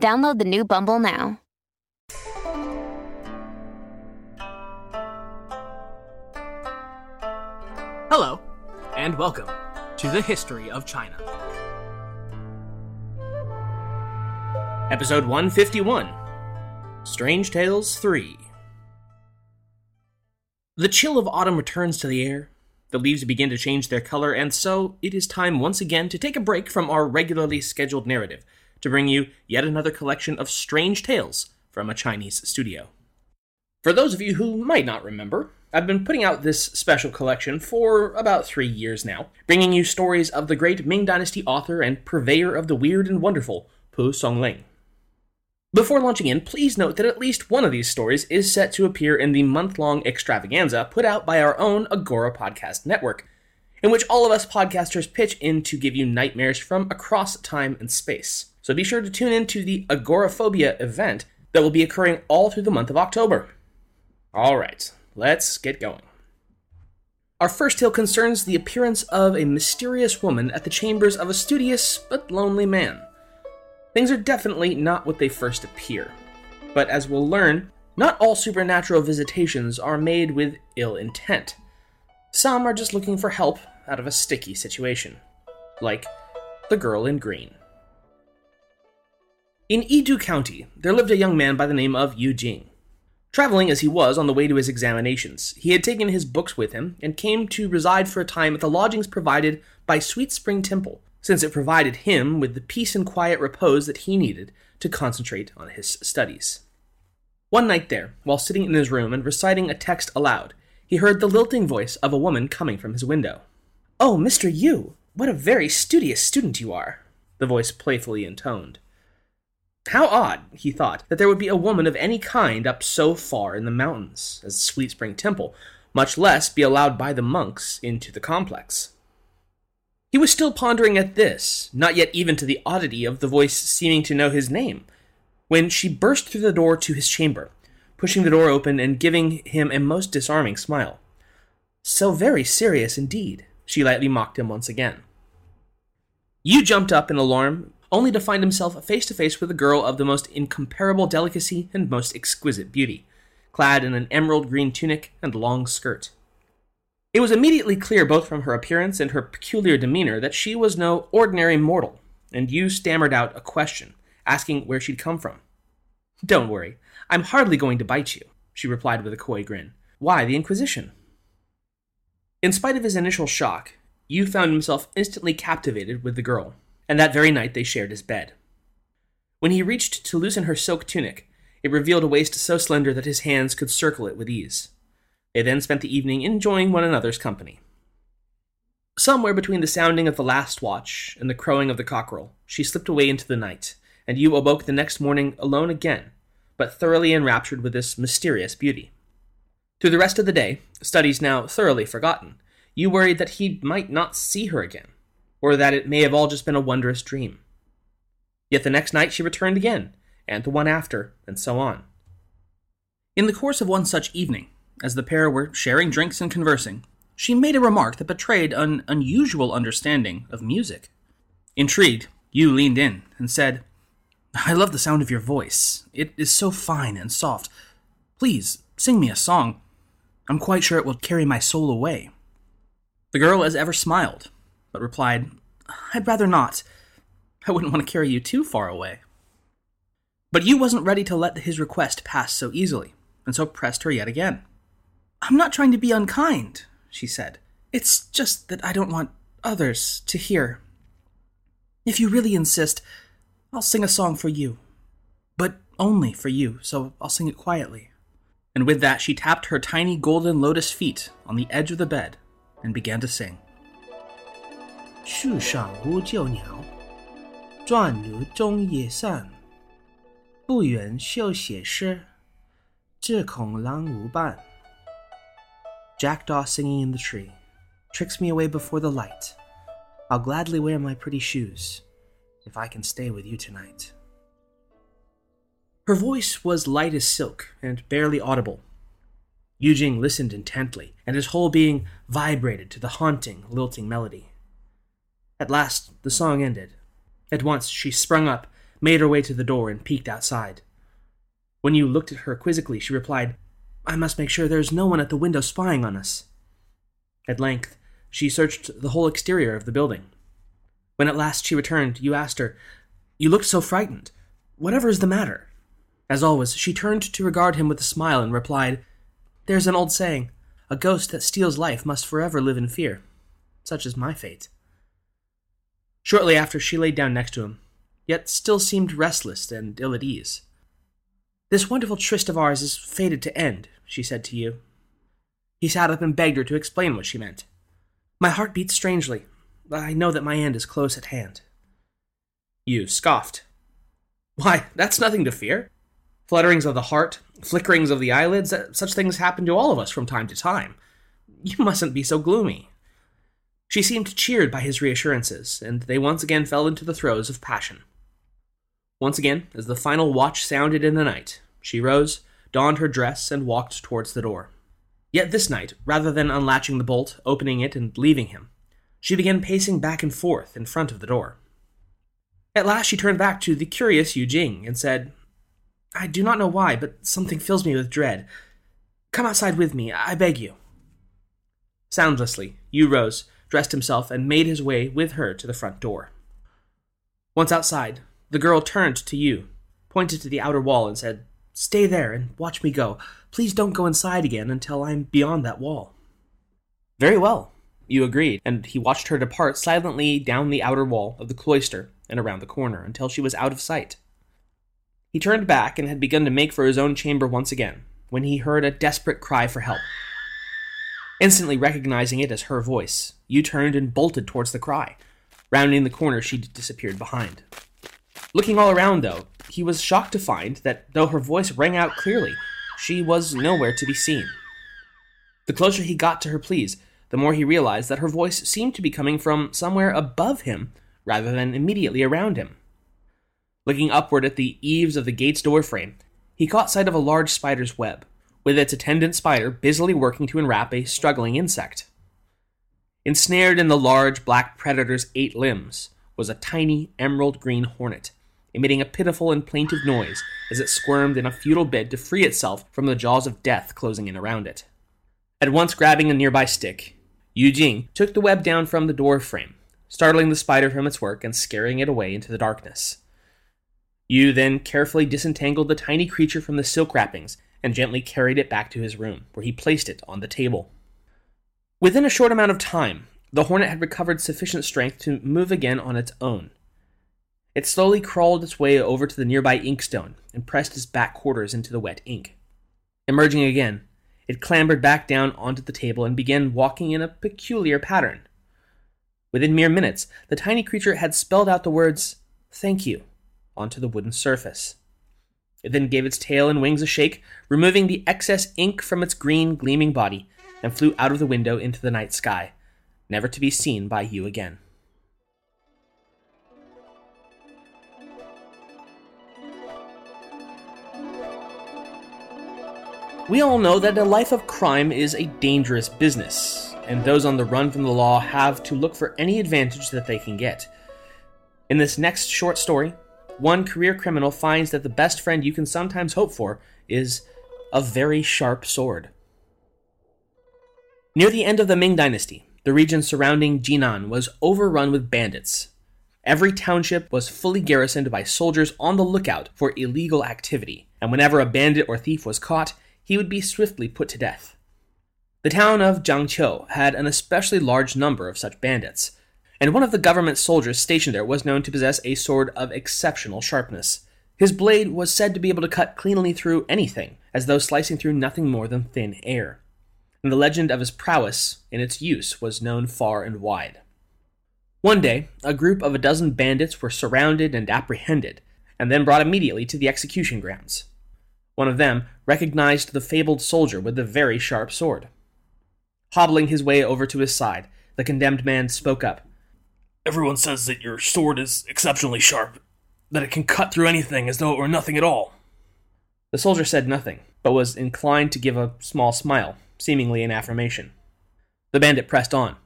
Download the new Bumble now. Hello, and welcome to the History of China. Episode 151 Strange Tales 3. The chill of autumn returns to the air. The leaves begin to change their color, and so it is time once again to take a break from our regularly scheduled narrative to bring you yet another collection of strange tales from a Chinese studio. For those of you who might not remember, I've been putting out this special collection for about three years now, bringing you stories of the great Ming Dynasty author and purveyor of the weird and wonderful, Pu Songling. Before launching in, please note that at least one of these stories is set to appear in the month long extravaganza put out by our own Agora Podcast Network, in which all of us podcasters pitch in to give you nightmares from across time and space. So be sure to tune in to the Agoraphobia event that will be occurring all through the month of October. All right, let's get going. Our first tale concerns the appearance of a mysterious woman at the chambers of a studious but lonely man. Things are definitely not what they first appear. But as we'll learn, not all supernatural visitations are made with ill intent. Some are just looking for help out of a sticky situation. Like the girl in green. In Yidu County, there lived a young man by the name of Yu Jing. Traveling as he was on the way to his examinations, he had taken his books with him and came to reside for a time at the lodgings provided by Sweet Spring Temple, since it provided him with the peace and quiet repose that he needed to concentrate on his studies. One night there, while sitting in his room and reciting a text aloud, he heard the lilting voice of a woman coming from his window. Oh, Mr. Yu, what a very studious student you are, the voice playfully intoned. How odd, he thought, that there would be a woman of any kind up so far in the mountains as Sweet Spring Temple, much less be allowed by the monks into the complex. He was still pondering at this, not yet even to the oddity of the voice seeming to know his name, when she burst through the door to his chamber, pushing the door open and giving him a most disarming smile. So very serious indeed, she lightly mocked him once again. Yu jumped up in alarm, only to find himself face to face with a girl of the most incomparable delicacy and most exquisite beauty, clad in an emerald green tunic and long skirt. It was immediately clear both from her appearance and her peculiar demeanor that she was no ordinary mortal, and Yu stammered out a question, asking where she'd come from. Don't worry, I'm hardly going to bite you, she replied with a coy grin. Why the Inquisition? In spite of his initial shock, Yu found himself instantly captivated with the girl, and that very night they shared his bed. When he reached to loosen her silk tunic, it revealed a waist so slender that his hands could circle it with ease. They then spent the evening enjoying one another's company. Somewhere between the sounding of the last watch and the crowing of the cockerel, she slipped away into the night, and Yu awoke the next morning alone again, but thoroughly enraptured with this mysterious beauty. Through the rest of the day, studies now thoroughly forgotten, Yu worried that he might not see her again, or that it may have all just been a wondrous dream. Yet the next night she returned again, and the one after, and so on. In the course of one such evening, as the pair were sharing drinks and conversing, she made a remark that betrayed an unusual understanding of music. Intrigued, Yu leaned in and said, I love the sound of your voice. It is so fine and soft. Please, sing me a song. I'm quite sure it will carry my soul away. The girl, as ever, smiled but replied, I'd rather not. I wouldn't want to carry you too far away. But Yu wasn't ready to let his request pass so easily, and so pressed her yet again. I'm not trying to be unkind, she said. It's just that I don't want others to hear. If you really insist, I'll sing a song for you. But only for you, so I'll sing it quietly. And with that, she tapped her tiny golden lotus feet on the edge of the bed and began to sing. 树上无旧鸟，转入中夜散。不愿休写诗，只恐郎无伴。Jackdaw singing in the tree tricks me away before the light. I'll gladly wear my pretty shoes if I can stay with you tonight. Her voice was light as silk and barely audible. Yu Jing listened intently, and his whole being vibrated to the haunting, lilting melody. At last, the song ended. At once, she sprung up, made her way to the door, and peeked outside. When Yu looked at her quizzically, she replied, I must make sure there is no one at the window spying on us. At length, she searched the whole exterior of the building. When at last she returned, Yu asked her, You looked so frightened. Whatever is the matter? As always, she turned to regard him with a smile and replied, There's an old saying, a ghost that steals life must forever live in fear. Such is my fate. Shortly after, she lay down next to him, yet still seemed restless and ill at ease. This wonderful tryst of ours is fated to end, she said to Yu. He sat up and begged her to explain what she meant. My heart beats strangely. I know that my end is close at hand. Yu scoffed. Why, that's nothing to fear. Flutterings of the heart, flickerings of the eyelids, uh, such things happen to all of us from time to time. You mustn't be so gloomy. She seemed cheered by his reassurances, and they once again fell into the throes of passion. Once again, as the final watch sounded in the night, she rose, donned her dress, and walked towards the door. Yet this night, rather than unlatching the bolt, opening it, and leaving him, she began pacing back and forth in front of the door. At last she turned back to the curious Yu Jing and said, I do not know why, but something fills me with dread. Come outside with me, I beg you. Soundlessly, Yu rose, dressed himself, and made his way with her to the front door. Once outside, the girl turned to Yu, pointed to the outer wall, and said, Stay there and watch me go. Please don't go inside again until I'm beyond that wall. Very well, Yu agreed, and he watched her depart silently down the outer wall of the cloister and around the corner until she was out of sight. He turned back and had begun to make for his own chamber once again, when he heard a desperate cry for help. Instantly recognizing it as her voice, Yu turned and bolted towards the cry. Rounding the corner, she disappeared behind. Looking all around, though, he was shocked to find that though her voice rang out clearly, she was nowhere to be seen. The closer he got to her pleas, the more he realized that her voice seemed to be coming from somewhere above him rather than immediately around him. Looking upward at the eaves of the gate's doorframe, he caught sight of a large spider's web, with its attendant spider busily working to enwrap a struggling insect. Ensnared in the large black predator's eight limbs was a tiny emerald green hornet, emitting a pitiful and plaintive noise as it squirmed in a futile bid to free itself from the jaws of death closing in around it. At once grabbing a nearby stick, Yu Jing took the web down from the door frame, startling the spider from its work and scaring it away into the darkness. Yu then carefully disentangled the tiny creature from the silk wrappings and gently carried it back to his room, where he placed it on the table. Within a short amount of time, the hornet had recovered sufficient strength to move again on its own. It slowly crawled its way over to the nearby inkstone and pressed its back quarters into the wet ink. Emerging again, it clambered back down onto the table and began walking in a peculiar pattern. Within mere minutes, the tiny creature had spelled out the words, Thank you, onto the wooden surface. It then gave its tail and wings a shake, removing the excess ink from its green, gleaming body, and flew out of the window into the night sky, never to be seen by Yu again. We all know that a life of crime is a dangerous business, and those on the run from the law have to look for any advantage that they can get. In this next short story, one career criminal finds that the best friend you can sometimes hope for is a very sharp sword. Near the end of the Ming Dynasty, the region surrounding Jinan was overrun with bandits. Every township was fully garrisoned by soldiers on the lookout for illegal activity, and whenever a bandit or thief was caught, he would be swiftly put to death. The town of Zhangqiu had an especially large number of such bandits, and one of the government soldiers stationed there was known to possess a sword of exceptional sharpness. His blade was said to be able to cut cleanly through anything, as though slicing through nothing more than thin air. And the legend of his prowess in its use was known far and wide. One day, a group of a dozen bandits were surrounded and apprehended, and then brought immediately to the execution grounds. One of them recognized the fabled soldier with the very sharp sword. Hobbling his way over to his side, the condemned man spoke up. Everyone says that your sword is exceptionally sharp, that it can cut through anything as though it were nothing at all. The soldier said nothing, but was inclined to give a small smile, seemingly in affirmation. The bandit pressed on.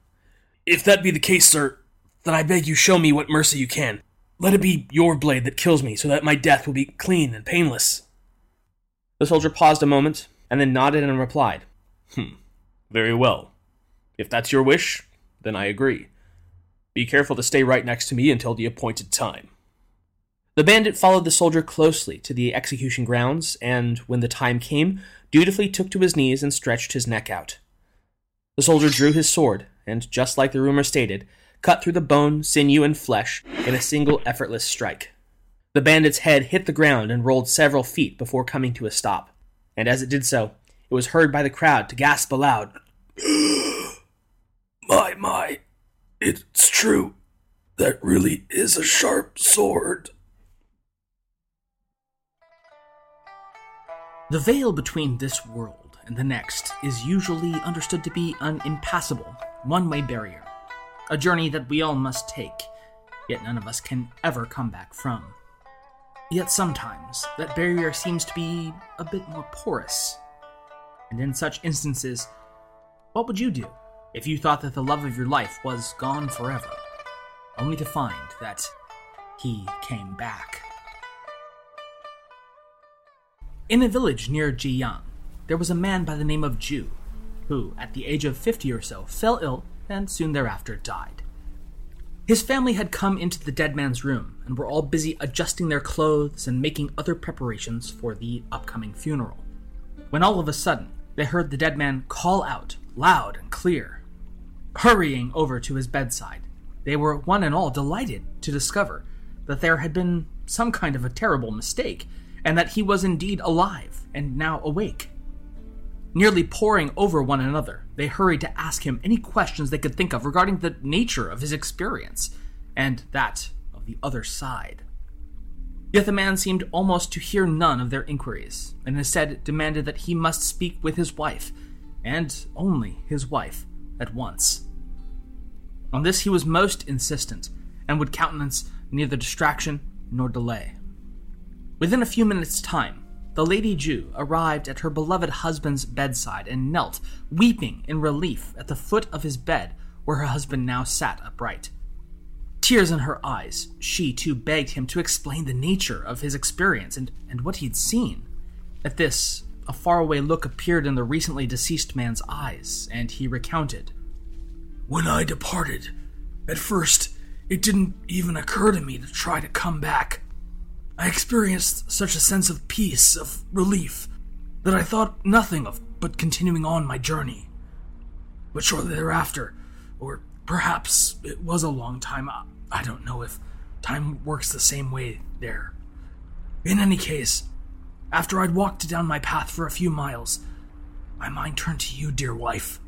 If that be the case, sir, then I beg you show me what mercy you can. Let it be your blade that kills me, so that my death will be clean and painless. The soldier paused a moment, and then nodded and replied, Hmm, very well. If that's your wish, then I agree. Be careful to stay right next to me until the appointed time. The bandit followed the soldier closely to the execution grounds, and when the time came, dutifully took to his knees and stretched his neck out. The soldier drew his sword, and just like the rumor stated, cut through the bone, sinew, and flesh in a single effortless strike. The bandit's head hit the ground and rolled several feet before coming to a stop, and as it did so, it was heard by the crowd to gasp aloud, it's true. That really is a sharp sword. The veil between this world and the next is usually understood to be an impassable, one way barrier, a journey that we all must take, yet none of us can ever come back from. Yet sometimes that barrier seems to be a bit more porous. And in such instances, what would you do if you thought that the love of your life was gone forever, only to find that he came back? In a village near Jiyang, there was a man by the name of Ju, who, at the age of 50 or so, fell ill and soon thereafter died. His family had come into the dead man's room and were all busy adjusting their clothes and making other preparations for the upcoming funeral. When all of a sudden, they heard the dead man call out, loud and clear. Hurrying over to his bedside, they were one and all delighted to discover that there had been some kind of a terrible mistake and that he was indeed alive and now awake. Nearly poring over one another, they hurried to ask him any questions they could think of regarding the nature of his experience and that of the other side. Yet the man seemed almost to hear none of their inquiries, and instead demanded that he must speak with his wife, and only his wife, at once. On this he was most insistent, and would countenance neither distraction nor delay. Within a few minutes' time, the Lady Ju arrived at her beloved husband's bedside and knelt, weeping in relief, at the foot of his bed where her husband now sat upright. Tears in her eyes, she too begged him to explain the nature of his experience and, and what he had seen. At this, a faraway look appeared in the recently deceased man's eyes, and he recounted. When I departed, at first, it didn't even occur to me to try to come back. I experienced such a sense of peace, of relief, that I thought nothing of but continuing on my journey. But shortly thereafter, or perhaps it was a long time, I don't know if time works the same way there. In any case, after I'd walked down my path for a few miles, my mind turned to you, dear wife.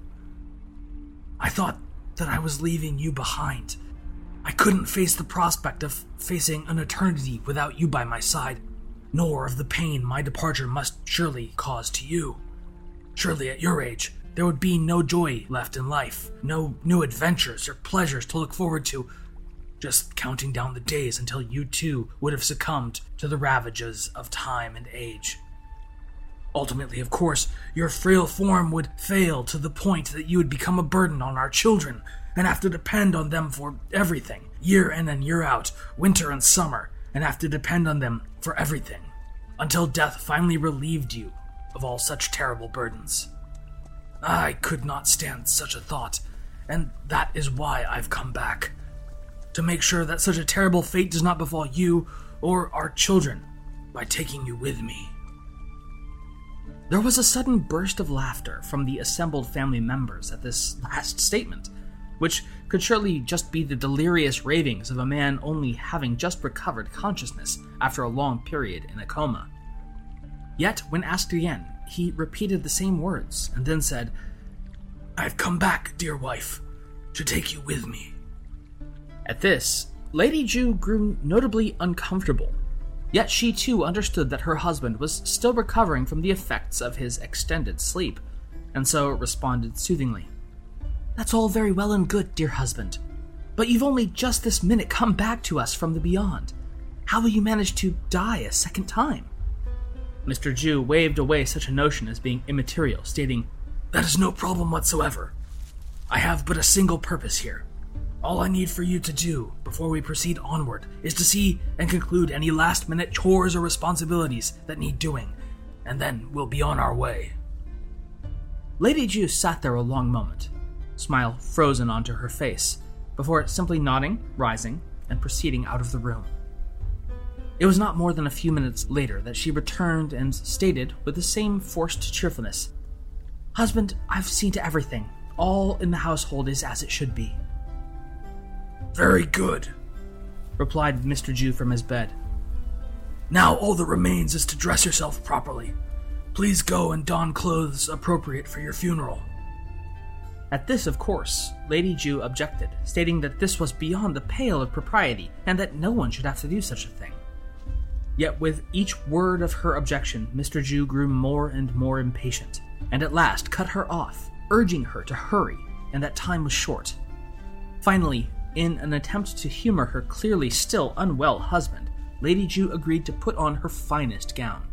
I thought that I was leaving you behind I couldn't face the prospect of facing an eternity without you by my side, nor of the pain my departure must surely cause to you. Surely at your age, there would be no joy left in life, no new adventures or pleasures to look forward to, just counting down the days until you too would have succumbed to the ravages of time and age. Ultimately, of course, your frail form would fail to the point that you would become a burden on our children and have to depend on them for everything, year in and year out, winter and summer, and have to depend on them for everything, until death finally relieved you of all such terrible burdens. I could not stand such a thought, and that is why I've come back. To make sure that such a terrible fate does not befall you or our children by taking you with me. There was a sudden burst of laughter from the assembled family members at this last statement, which could surely just be the delirious ravings of a man only having just recovered consciousness after a long period in a coma. Yet, when asked again, he repeated the same words and then said, I've come back, dear wife, to take you with me. At this, Lady Ju grew notably uncomfortable. Yet she too understood that her husband was still recovering from the effects of his extended sleep, and so responded soothingly. That's all very well and good, dear husband, but you've only just this minute come back to us from the beyond. How will you manage to die a second time? Mr. Ju waved away such a notion as being immaterial, stating, That is no problem whatsoever. I have but a single purpose here all I need for you to do before we proceed onward is to see and conclude any last minute chores or responsibilities that need doing, and then we'll be on our way. Lady Ju sat there a long moment, smile frozen onto her face, before simply nodding, rising, and proceeding out of the room. It was not more than a few minutes later that she returned and stated with the same forced cheerfulness Husband, I've seen to everything. All in the household is as it should be. Very good, replied Mr. Ju from his bed. Now all that remains is to dress yourself properly. Please go and don clothes appropriate for your funeral. At this, of course, Lady Ju objected, stating that this was beyond the pale of propriety and that no one should have to do such a thing. Yet with each word of her objection, Mr. Ju grew more and more impatient, and at last cut her off, urging her to hurry, and that time was short. Finally, in an attempt to humor her clearly still unwell husband, Lady Ju agreed to put on her finest gown.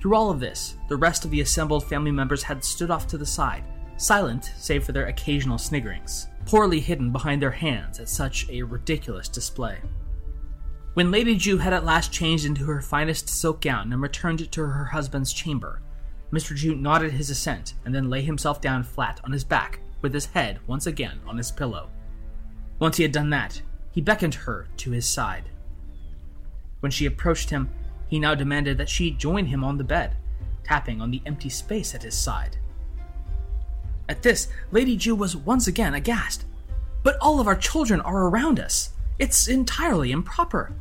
Through all of this, the rest of the assembled family members had stood off to the side, silent save for their occasional sniggerings, poorly hidden behind their hands at such a ridiculous display. When Lady Ju had at last changed into her finest silk gown and returned to her husband's chamber, Mr. Ju nodded his assent and then lay himself down flat on his back, with his head once again on his pillow. Once he had done that, he beckoned her to his side. When she approached him, he now demanded that she join him on the bed, tapping on the empty space at his side. At this, Lady Ju was once again aghast. But all of our children are around us. It's entirely improper.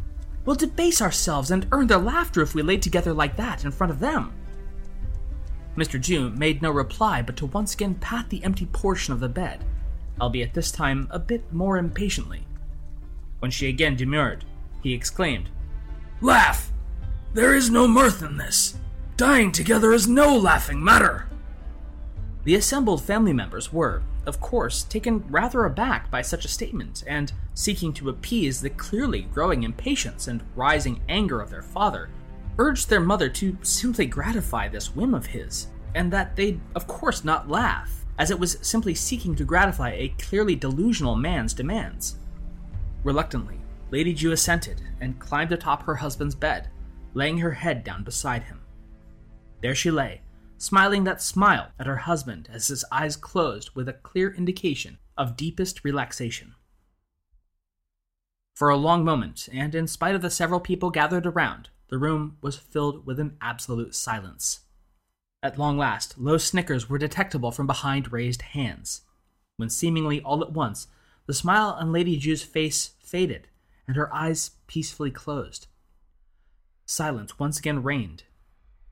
We'll debase ourselves and earn their laughter if we lay together like that in front of them. Mr. Ju made no reply but to once again pat the empty portion of the bed albeit this time a bit more impatiently. When she again demurred, he exclaimed, Laugh! There is no mirth in this. Dying together is no laughing matter. The assembled family members were, of course, taken rather aback by such a statement, and seeking to appease the clearly growing impatience and rising anger of their father, urged their mother to simply gratify this whim of his, and that they'd, of course, not laugh, as it was simply seeking to gratify a clearly delusional man's demands. Reluctantly, Lady Ju assented and climbed atop her husband's bed, laying her head down beside him. There she lay, smiling that smile at her husband as his eyes closed with a clear indication of deepest relaxation. For a long moment, and in spite of the several people gathered around, the room was filled with an absolute silence. At long last, low snickers were detectable from behind raised hands, when seemingly all at once the smile on Lady Ju's face faded and her eyes peacefully closed. Silence once again reigned,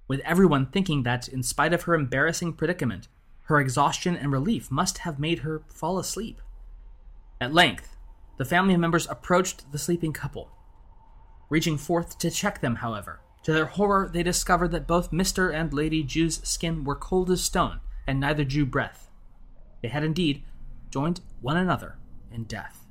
with everyone thinking that, in spite of her embarrassing predicament, her exhaustion and relief must have made her fall asleep. At length, the family members approached the sleeping couple. Reaching forth to check them, however, to their horror, they discovered that both Mr. and Lady Ju's skin were cold as stone, and neither drew breath. They had indeed joined one another in death.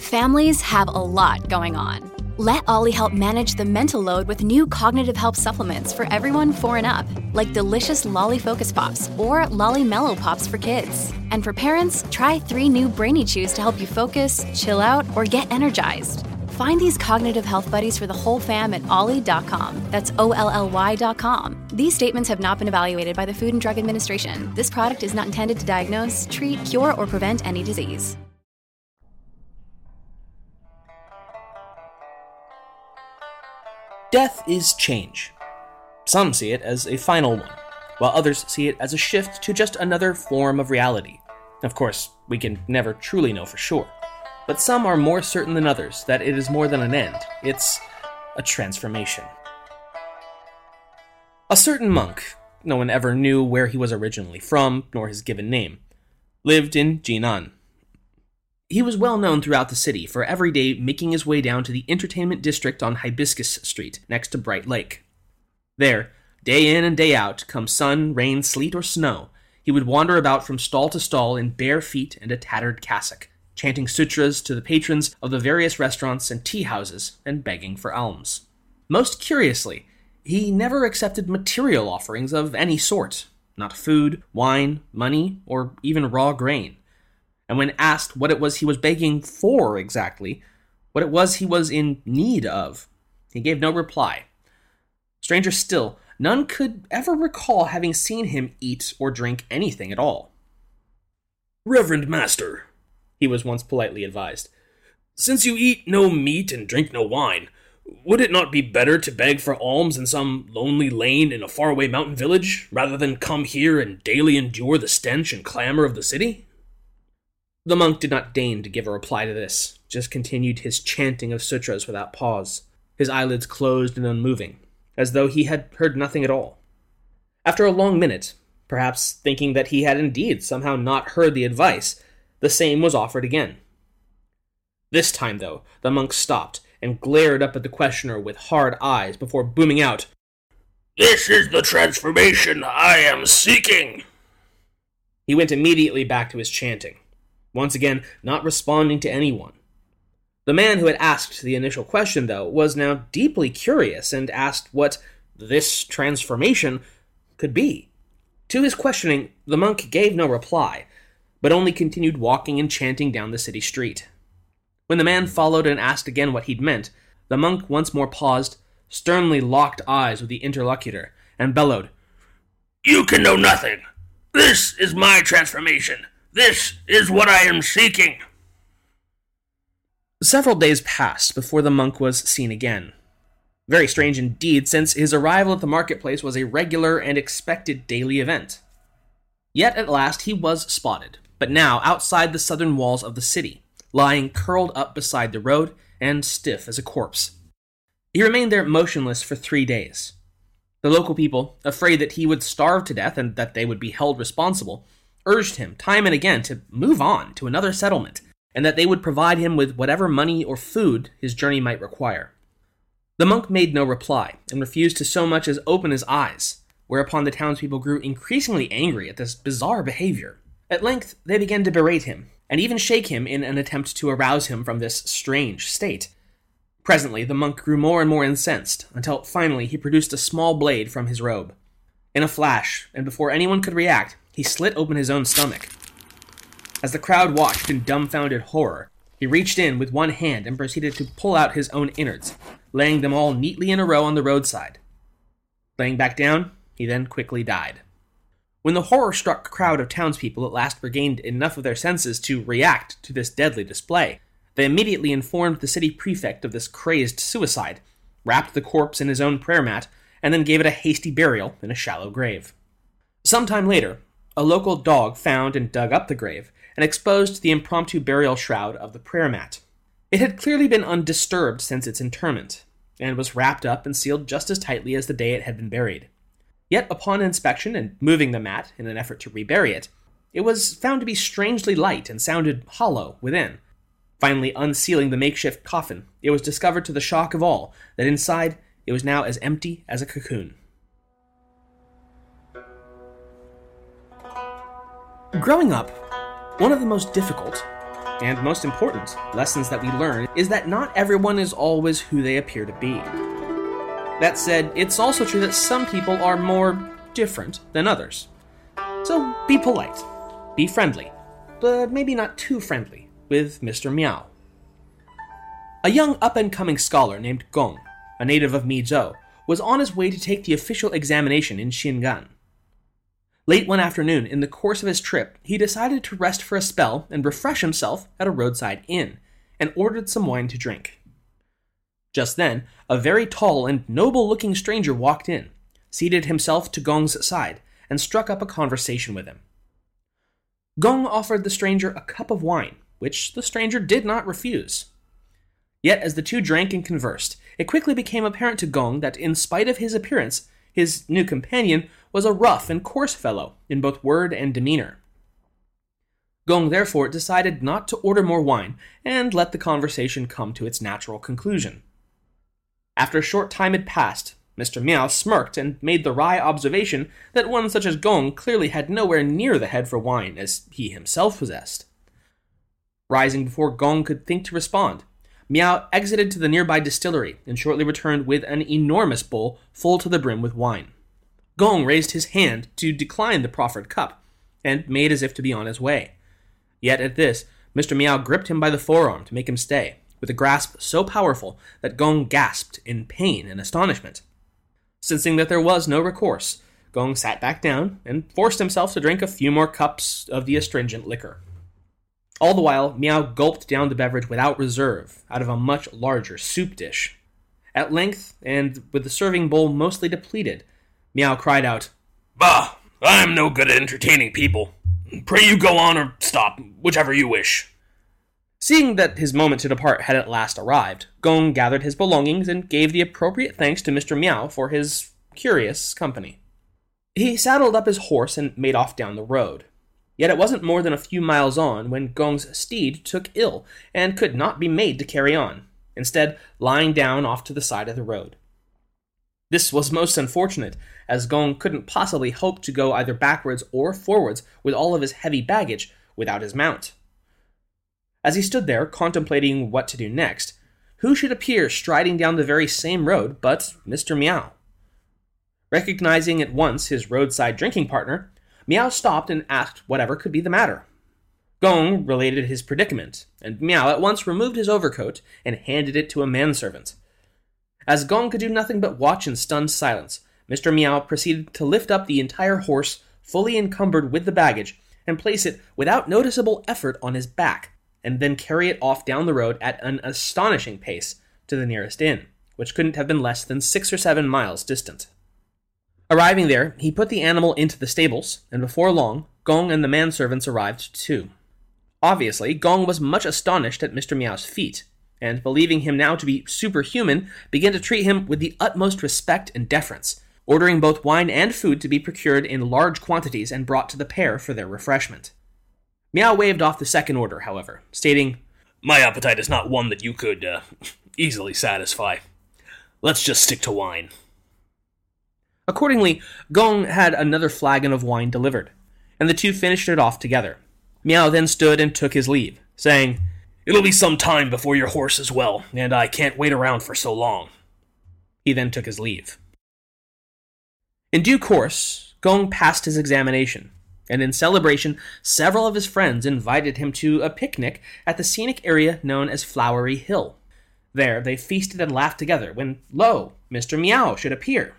Families have a lot going on. Let Olly help manage the mental load with new cognitive help supplements for everyone four and up, like delicious Lolly Focus Pops or Lolly Mellow Pops for kids. And for parents, try three new Brainy Chews to help you focus, chill out, or get energized. Find these cognitive health buddies for the whole fam at olly.com. That's O L L Y.com. These statements have not been evaluated by the Food and Drug Administration. This product is not intended to diagnose, treat, cure, or prevent any disease. Death is change. Some see it as a final one, while others see it as a shift to just another form of reality. Of course, we can never truly know for sure but some are more certain than others that it is more than an end, it's a transformation. A certain monk, no one ever knew where he was originally from, nor his given name, lived in Jinan. He was well known throughout the city for every day making his way down to the entertainment district on Hibiscus Street, next to Bright Lake. There, day in and day out, come sun, rain, sleet, or snow, he would wander about from stall to stall in bare feet and a tattered cassock, chanting sutras to the patrons of the various restaurants and tea houses and begging for alms. Most curiously, he never accepted material offerings of any sort not food, wine, money, or even raw grain and when asked what it was he was begging for exactly, what it was he was in need of, he gave no reply. Stranger still, none could ever recall having seen him eat or drink anything at all. Reverend Master, he was once politely advised, since you eat no meat and drink no wine, would it not be better to beg for alms in some lonely lane in a faraway mountain village, rather than come here and daily endure the stench and clamor of the city? The monk did not deign to give a reply to this, just continued his chanting of sutras without pause, his eyelids closed and unmoving, as though he had heard nothing at all. After a long minute, perhaps thinking that he had indeed somehow not heard the advice, the same was offered again. This time, though, the monk stopped and glared up at the questioner with hard eyes before booming out, This is the transformation I am seeking! He went immediately back to his chanting once again not responding to anyone. The man who had asked the initial question, though, was now deeply curious and asked what this transformation could be. To his questioning, the monk gave no reply, but only continued walking and chanting down the city street. When the man followed and asked again what he'd meant, the monk once more paused, sternly locked eyes with the interlocutor, and bellowed, You can know nothing. This is my transformation. This is what I am seeking. Several days passed before the monk was seen again. Very strange indeed, since his arrival at the marketplace was a regular and expected daily event. Yet at last he was spotted, but now outside the southern walls of the city, lying curled up beside the road and stiff as a corpse. He remained there motionless for three days. The local people, afraid that he would starve to death and that they would be held responsible, urged him time and again to move on to another settlement, and that they would provide him with whatever money or food his journey might require. The monk made no reply, and refused to so much as open his eyes, whereupon the townspeople grew increasingly angry at this bizarre behavior. At length, they began to berate him, and even shake him in an attempt to arouse him from this strange state. Presently, the monk grew more and more incensed, until finally he produced a small blade from his robe. In a flash, and before anyone could react, he slit open his own stomach. As the crowd watched in dumbfounded horror, he reached in with one hand and proceeded to pull out his own innards, laying them all neatly in a row on the roadside. Laying back down, he then quickly died. When the horror struck crowd of townspeople at last regained enough of their senses to react to this deadly display, they immediately informed the city prefect of this crazed suicide, wrapped the corpse in his own prayer mat, and then gave it a hasty burial in a shallow grave. Some time later, a local dog found and dug up the grave and exposed the impromptu burial shroud of the prayer mat. It had clearly been undisturbed since its interment, and was wrapped up and sealed just as tightly as the day it had been buried. Yet, upon inspection and moving the mat in an effort to rebury it, it was found to be strangely light and sounded hollow within. Finally, unsealing the makeshift coffin, it was discovered to the shock of all that inside it was now as empty as a cocoon. Growing up, one of the most difficult and most important lessons that we learn is that not everyone is always who they appear to be. That said, it's also true that some people are more different than others. So be polite, be friendly, but maybe not too friendly with Mr. Miao. A young up and coming scholar named Gong, a native of Mizhou, was on his way to take the official examination in Xingan. Late one afternoon, in the course of his trip, he decided to rest for a spell and refresh himself at a roadside inn, and ordered some wine to drink. Just then, a very tall and noble looking stranger walked in, seated himself to Gong's side, and struck up a conversation with him. Gong offered the stranger a cup of wine, which the stranger did not refuse. Yet, as the two drank and conversed, it quickly became apparent to Gong that, in spite of his appearance, his new companion was a rough and coarse fellow in both word and demeanor. Gong therefore decided not to order more wine and let the conversation come to its natural conclusion. After a short time had passed, Mr. Miao smirked and made the wry observation that one such as Gong clearly had nowhere near the head for wine as he himself possessed. Rising before Gong could think to respond, Miao exited to the nearby distillery and shortly returned with an enormous bowl full to the brim with wine. Gong raised his hand to decline the proffered cup and made as if to be on his way. Yet at this, Mr. Miao gripped him by the forearm to make him stay, with a grasp so powerful that Gong gasped in pain and astonishment. Sensing that there was no recourse, Gong sat back down and forced himself to drink a few more cups of the astringent liquor. All the while, Miao gulped down the beverage without reserve out of a much larger soup dish. At length, and with the serving bowl mostly depleted, Miao cried out, Bah! I am no good at entertaining people. Pray you go on or stop, whichever you wish. Seeing that his moment to depart had at last arrived, Gong gathered his belongings and gave the appropriate thanks to Mr. Miao for his curious company. He saddled up his horse and made off down the road. Yet it wasn't more than a few miles on when Gong's steed took ill and could not be made to carry on, instead, lying down off to the side of the road. This was most unfortunate, as Gong couldn't possibly hope to go either backwards or forwards with all of his heavy baggage without his mount. As he stood there contemplating what to do next, who should appear striding down the very same road but Mr. Miao? Recognizing at once his roadside drinking partner, Miao stopped and asked whatever could be the matter. Gong related his predicament, and Miao at once removed his overcoat and handed it to a manservant. As Gong could do nothing but watch in stunned silence, Mr. Miao proceeded to lift up the entire horse, fully encumbered with the baggage, and place it without noticeable effort on his back, and then carry it off down the road at an astonishing pace to the nearest inn, which couldn't have been less than six or seven miles distant. Arriving there, he put the animal into the stables, and before long, Gong and the manservants arrived too. Obviously, Gong was much astonished at Mr. Miao's feat, and believing him now to be superhuman, began to treat him with the utmost respect and deference, ordering both wine and food to be procured in large quantities and brought to the pair for their refreshment. Miao waved off the second order, however, stating, My appetite is not one that you could uh, easily satisfy. Let's just stick to wine. Accordingly, Gong had another flagon of wine delivered, and the two finished it off together. Miao then stood and took his leave, saying, It'll be some time before your horse is well, and I can't wait around for so long. He then took his leave. In due course, Gong passed his examination, and in celebration, several of his friends invited him to a picnic at the scenic area known as Flowery Hill. There they feasted and laughed together when, lo, Mr. Miao should appear.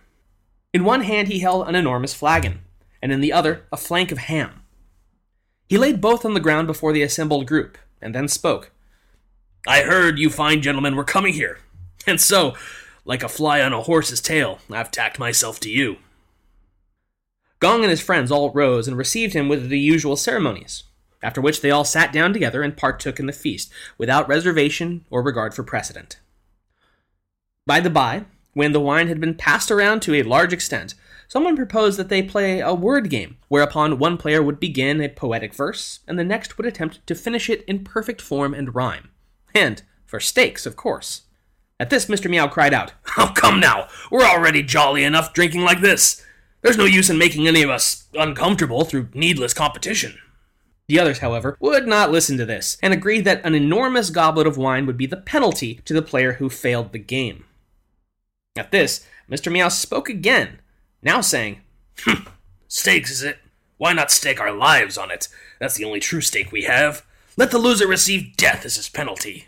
In one hand he held an enormous flagon, and in the other a flank of ham. He laid both on the ground before the assembled group, and then spoke. I heard you fine gentlemen were coming here, and so, like a fly on a horse's tail, I've tacked myself to you. Gong and his friends all rose and received him with the usual ceremonies, after which they all sat down together and partook in the feast, without reservation or regard for precedent. By the by, when the wine had been passed around to a large extent, someone proposed that they play a word game, whereupon one player would begin a poetic verse, and the next would attempt to finish it in perfect form and rhyme. And for stakes, of course. At this, Mr. Miao cried out, Oh, come now! We're already jolly enough drinking like this. There's no use in making any of us uncomfortable through needless competition. The others, however, would not listen to this, and agreed that an enormous goblet of wine would be the penalty to the player who failed the game. At this, Mr. Miao spoke again, now saying, hm, Stakes, is it? Why not stake our lives on it? That's the only true stake we have. Let the loser receive death as his penalty.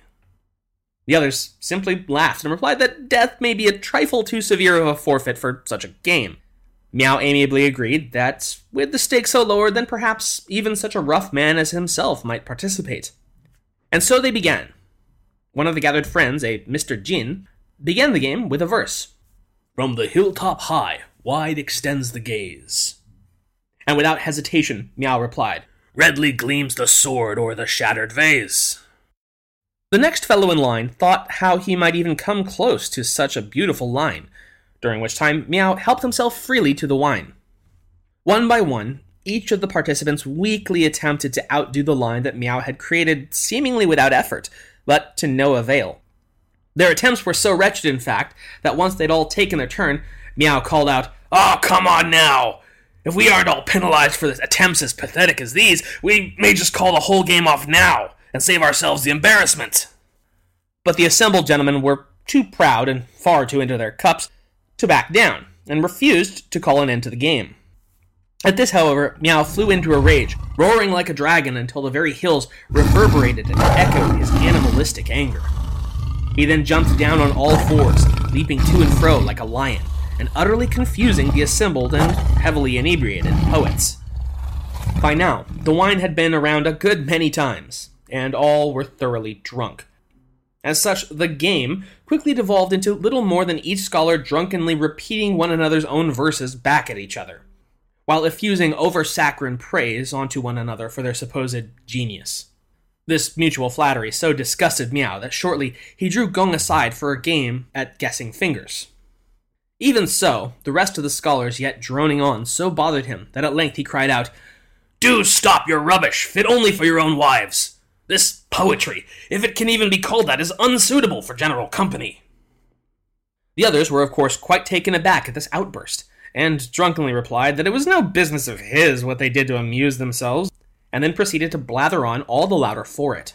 The others simply laughed and replied that death may be a trifle too severe of a forfeit for such a game. Miao amiably agreed that, with the stakes so lowered, then perhaps even such a rough man as himself might participate. And so they began. One of the gathered friends, a Mr. Jin, began the game with a verse From the hilltop high, wide extends the gaze. And without hesitation, Miao replied, Redly gleams the sword o'er the shattered vase. The next fellow in line thought how he might even come close to such a beautiful line, during which time Miao helped himself freely to the wine. One by one, each of the participants weakly attempted to outdo the line that Miao had created seemingly without effort, but to no avail. Their attempts were so wretched, in fact, that once they'd all taken their turn, Miao called out, Oh, come on now! If we aren't all penalized for attempts as pathetic as these, we may just call the whole game off now and save ourselves the embarrassment. But the assembled gentlemen were too proud and far too into their cups to back down, and refused to call an end to the game. At this, however, Miao flew into a rage, roaring like a dragon until the very hills reverberated and echoed his animalistic anger. He then jumped down on all fours, leaping to and fro like a lion, and utterly confusing the assembled and heavily inebriated poets. By now, the wine had been around a good many times, and all were thoroughly drunk. As such, the game quickly devolved into little more than each scholar drunkenly repeating one another's own verses back at each other, while effusing over saccharine praise onto one another for their supposed genius. This mutual flattery so disgusted Miao that shortly he drew Gong aside for a game at guessing fingers. Even so, the rest of the scholars yet droning on so bothered him that at length he cried out, Do stop your rubbish, fit only for your own wives. This poetry, if it can even be called that, is unsuitable for general company. The others were, of course, quite taken aback at this outburst, and drunkenly replied that it was no business of his what they did to amuse themselves, and then proceeded to blather on all the louder for it.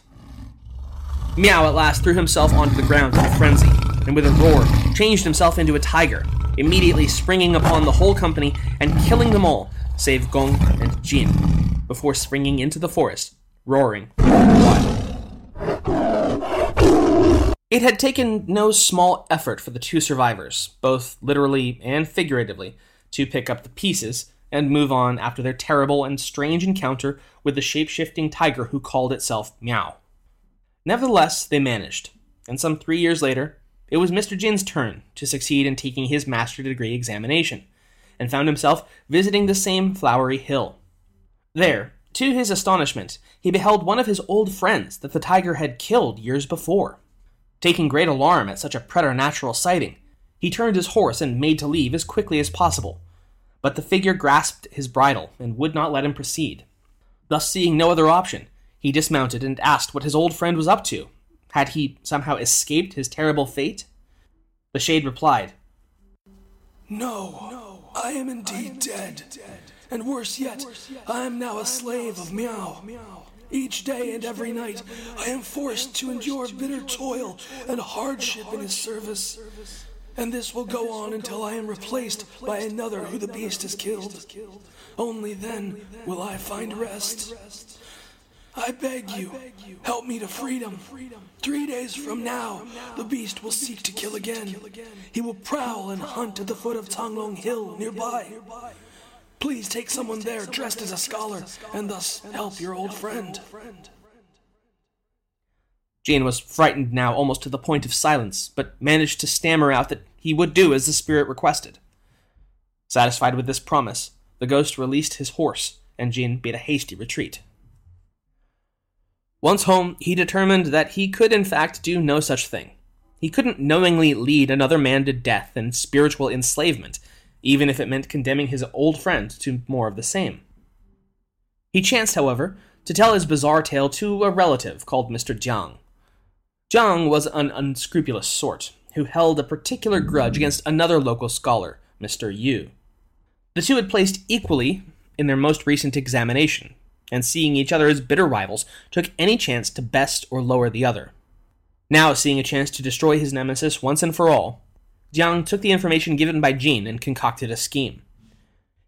Miao at last threw himself onto the ground in a frenzy, and with a roar, changed himself into a tiger, immediately springing upon the whole company and killing them all, save Gong and Jin, before springing into the forest, roaring It had taken no small effort for the two survivors, both literally and figuratively, to pick up the pieces and move on after their terrible and strange encounter with the shape shifting tiger who called itself Miao. Nevertheless, they managed, and some three years later, it was Mr. Jin's turn to succeed in taking his master degree examination, and found himself visiting the same flowery hill. There, to his astonishment, he beheld one of his old friends that the tiger had killed years before. Taking great alarm at such a preternatural sighting, he turned his horse and made to leave as quickly as possible, but the figure grasped his bridle and would not let him proceed. Thus, seeing no other option, he dismounted and asked what his old friend was up to. Had he somehow escaped his terrible fate? The shade replied, No, no I am indeed dead. And worse yet, I am now a slave of Miao. Each day and every night, I am forced to endure bitter toil and hardship in his service. And this will go on until I am replaced by another who the beast has killed. Only then will I find rest. I beg you, help me to freedom. Three days from now, the beast will seek to kill again. He will prowl and hunt at the foot of Canglong Hill nearby. Please take someone there dressed as a scholar and thus help your old friend. Jin was frightened now almost to the point of silence, but managed to stammer out that he would do as the spirit requested. Satisfied with this promise, the ghost released his horse, and Jin beat a hasty retreat. Once home, he determined that he could in fact do no such thing. He couldn't knowingly lead another man to death and spiritual enslavement, even if it meant condemning his old friend to more of the same. He chanced, however, to tell his bizarre tale to a relative called Mr. Jiang. Jiang was an unscrupulous sort, who held a particular grudge against another local scholar, Mr. Yu. The two had placed equally in their most recent examination, and seeing each other as bitter rivals, took any chance to best or lower the other. Now, seeing a chance to destroy his nemesis once and for all, Jiang took the information given by Jin and concocted a scheme.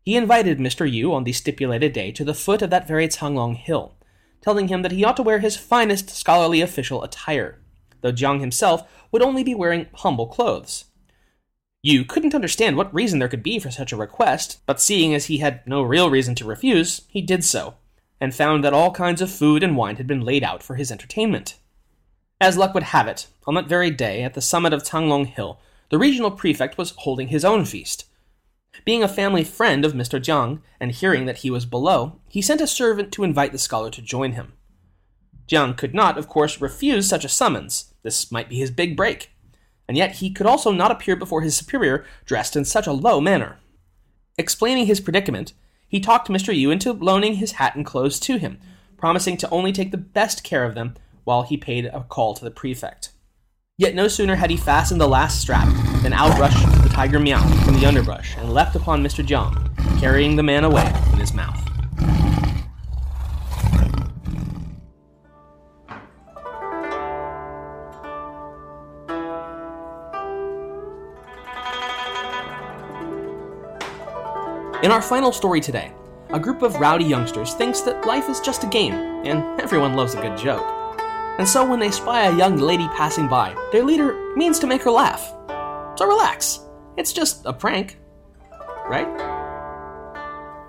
He invited Mr. Yu on the stipulated day to the foot of that very Canglong hill, telling him that he ought to wear his finest scholarly official attire, though Jiang himself would only be wearing humble clothes. Yu couldn't understand what reason there could be for such a request, but seeing as he had no real reason to refuse, he did so, and found that all kinds of food and wine had been laid out for his entertainment. As luck would have it, on that very day, at the summit of Canglong Hill, the regional prefect was holding his own feast. Being a family friend of Mr. Jiang, and hearing that he was below, he sent a servant to invite the scholar to join him. Jiang could not, of course, refuse such a summons. This might be his big break. And yet he could also not appear before his superior dressed in such a low manner. Explaining his predicament, he talked Mr. Yu into loaning his hat and clothes to him, promising to only take the best care of them while he paid a call to the prefect. Yet no sooner had he fastened the last strap than out rushed the tiger Miao from the underbrush and leapt upon Mr. Jiang, carrying the man away in his mouth. In our final story today, a group of rowdy youngsters thinks that life is just a game, and everyone loves a good joke. And so when they spy a young lady passing by, their leader means to make her laugh. So relax, it's just a prank, right?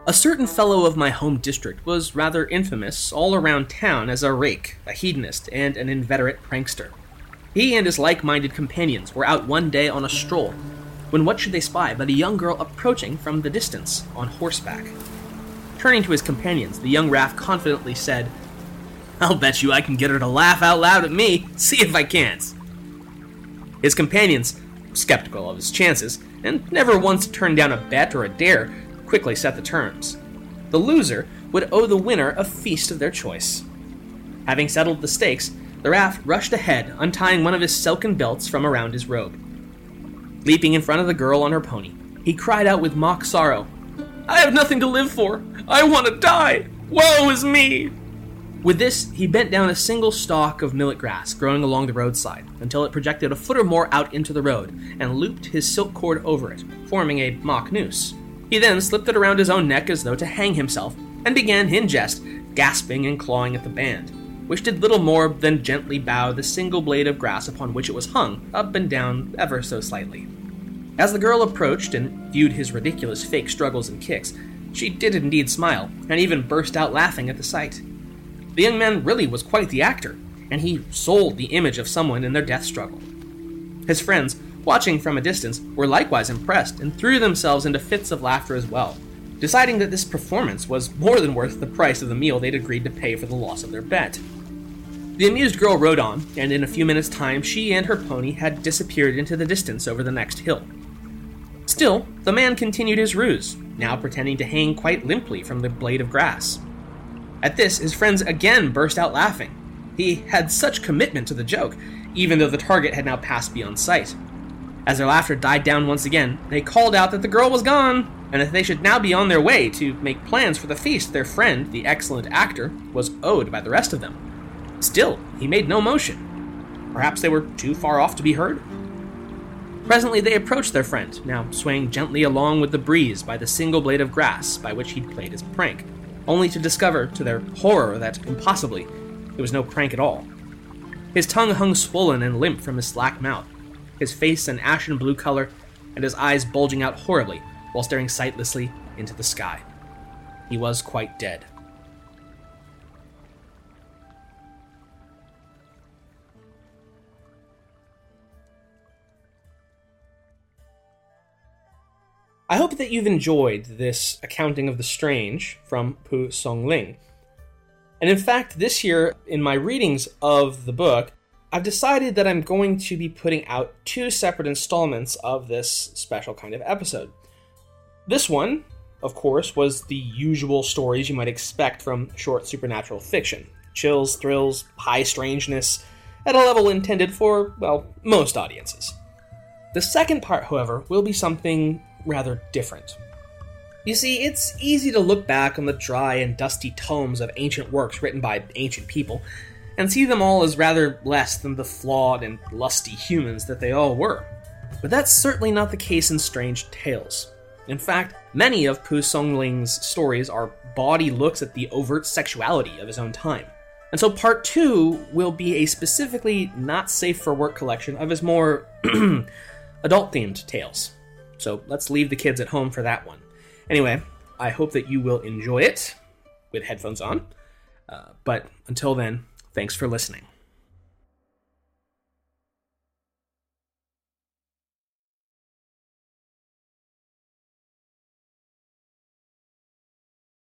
A certain fellow of my home district was rather infamous all around town as a rake, a hedonist, and an inveterate prankster. He and his like minded companions were out one day on a stroll when what should they spy but a young girl approaching from the distance on horseback? Turning to his companions, the young Raff confidently said, I'll bet you I can get her to laugh out loud at me. See if I can't. His companions, skeptical of his chances, and never once turned down a bet or a dare, quickly set the terms. The loser would owe the winner a feast of their choice. Having settled the stakes, the Raff rushed ahead, untying one of his silken belts from around his robe. Leaping in front of the girl on her pony, he cried out with mock sorrow, I have nothing to live for! I want to die! Woe is me! With this, he bent down a single stalk of millet grass growing along the roadside until it projected a foot or more out into the road and looped his silk cord over it, forming a mock noose. He then slipped it around his own neck as though to hang himself and began in jest, gasping and clawing at the band, which did little more than gently bow the single blade of grass upon which it was hung up and down ever so slightly. As the girl approached and viewed his ridiculous fake struggles and kicks, she did indeed smile, and even burst out laughing at the sight. The young man really was quite the actor, and he sold the image of someone in their death struggle. His friends, watching from a distance, were likewise impressed and threw themselves into fits of laughter as well, deciding that this performance was more than worth the price of the meal they'd agreed to pay for the loss of their bet. The amused girl rode on, and in a few minutes' time she and her pony had disappeared into the distance over the next hill. Still, the man continued his ruse, now pretending to hang quite limply from the blade of grass. At this, his friends again burst out laughing. He had such commitment to the joke, even though the target had now passed beyond sight. As their laughter died down once again, they called out that the girl was gone, and that they should now be on their way to make plans for the feast their friend, the excellent actor, was owed by the rest of them. Still, he made no motion. Perhaps they were too far off to be heard? Presently they approached their friend, now swaying gently along with the breeze by the single blade of grass by which he'd played his prank, only to discover, to their horror, that impossibly it was no prank at all. His tongue hung swollen and limp from his slack mouth, his face an ashen blue color, and his eyes bulging out horribly while staring sightlessly into the sky. He was quite dead. I hope that you've enjoyed this accounting of the strange from Pu Songling. And in fact, this year, in my readings of the book, I've decided that I'm going to be putting out two separate installments of this special kind of episode. This one, of course, was the usual stories you might expect from short supernatural fiction chills, thrills, high strangeness, at a level intended for, well, most audiences. The second part, however, will be something rather different. You see, it's easy to look back on the dry and dusty tomes of ancient works written by ancient people and see them all as rather less than the flawed and lusty humans that they all were. But that's certainly not the case in Strange Tales. In fact, many of Pu Songling's stories are body looks at the overt sexuality of his own time. And so part two will be a specifically not safe for work collection of his more adult themed tales. So let's leave the kids at home for that one. Anyway, I hope that you will enjoy it with headphones on. Uh, but until then, thanks for listening.